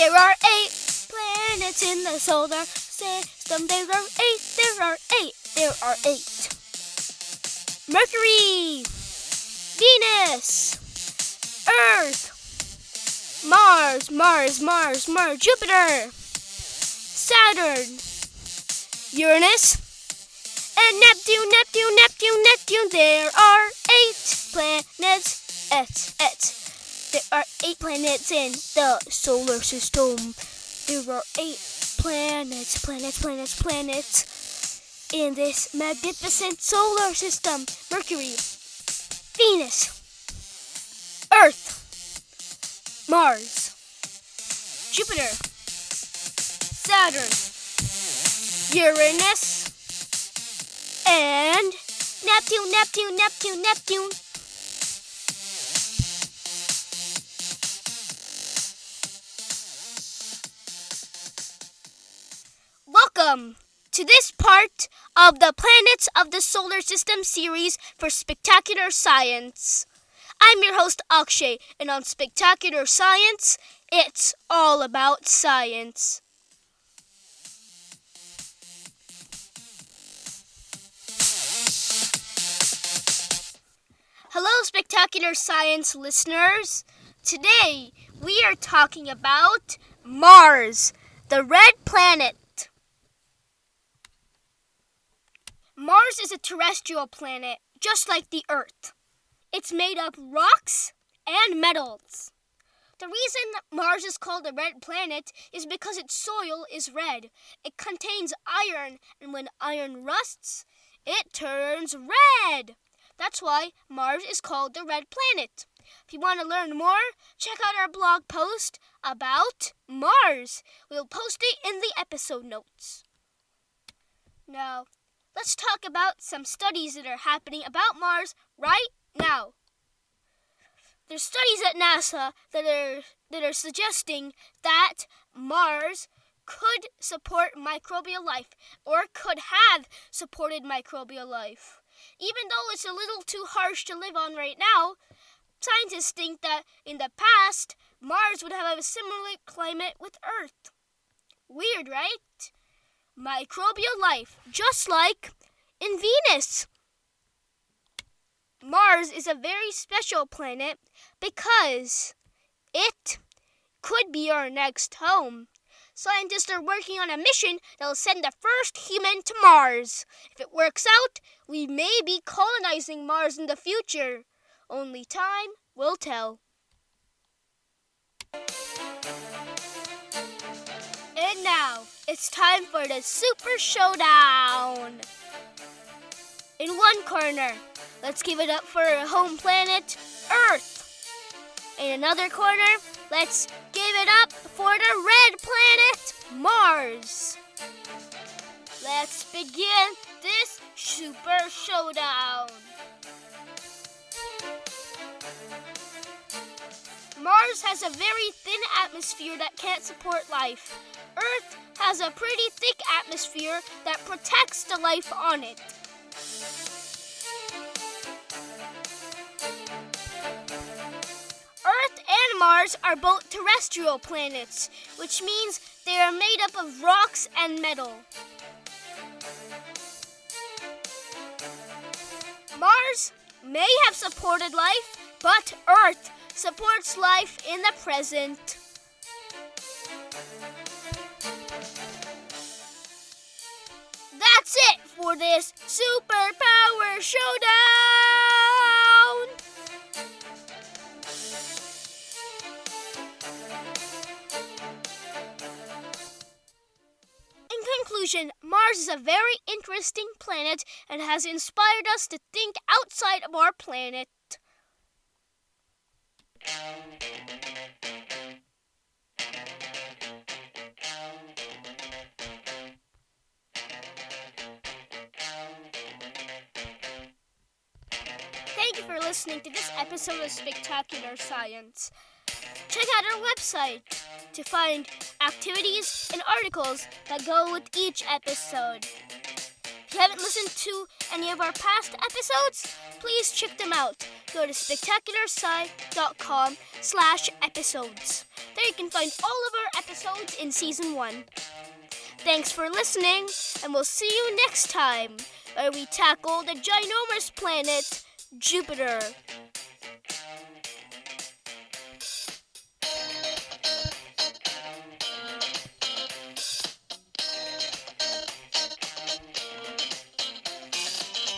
There are eight planets in the solar system. There are eight, there are eight, there are eight. Mercury, Venus, Earth, Mars, Mars, Mars, Mars, Jupiter, Saturn, Uranus, and Neptune, Neptune, Neptune, Neptune. There are eight planets. Et, et. There are eight planets in the solar system. There are eight planets, planets, planets, planets in this magnificent solar system Mercury, Venus, Earth, Mars, Jupiter, Saturn, Uranus, and Neptune, Neptune, Neptune, Neptune. Welcome to this part of the Planets of the Solar System series for Spectacular Science. I'm your host Akshay, and on Spectacular Science, it's all about science. Hello, Spectacular Science listeners. Today we are talking about Mars, the red planet. Mars is a terrestrial planet, just like the Earth. It's made up of rocks and metals. The reason Mars is called a red planet is because its soil is red. It contains iron, and when iron rusts, it turns red. That's why Mars is called the red planet. If you want to learn more, check out our blog post about Mars. We'll post it in the episode notes. Now, let's talk about some studies that are happening about Mars right now. There's studies at NASA that are that are suggesting that Mars could support microbial life or could have supported microbial life. Even though it's a little too harsh to live on right now, scientists think that in the past Mars would have a similar climate with Earth. Weird, right? Microbial life, just like in Venus. Mars is a very special planet because it could be our next home. Scientists are working on a mission that will send the first human to Mars. If it works out, we may be colonizing Mars in the future. Only time will tell. And now, it's time for the Super Showdown! In one corner, let's give it up for our home planet, Earth. In another corner, let's give it up for the red planet, Mars. Let's begin this super showdown. Mars has a very thin atmosphere that can't support life. Earth has a pretty thick atmosphere that protects the life on it. Earth and Mars are both terrestrial planets, which means they are made up of rocks and metal. Mars may have supported life, but Earth supports life in the present. That's it for this Superpower Showdown! In conclusion, Mars is a very interesting planet and has inspired us to think outside of our planet. Thank you for listening to this episode of Spectacular Science. Check out our website to find activities and articles that go with each episode. If you haven't listened to any of our past episodes, please check them out. Go to spectacularsci.com slash episodes. There you can find all of our episodes in season one. Thanks for listening, and we'll see you next time where we tackle the ginormous planet Jupiter.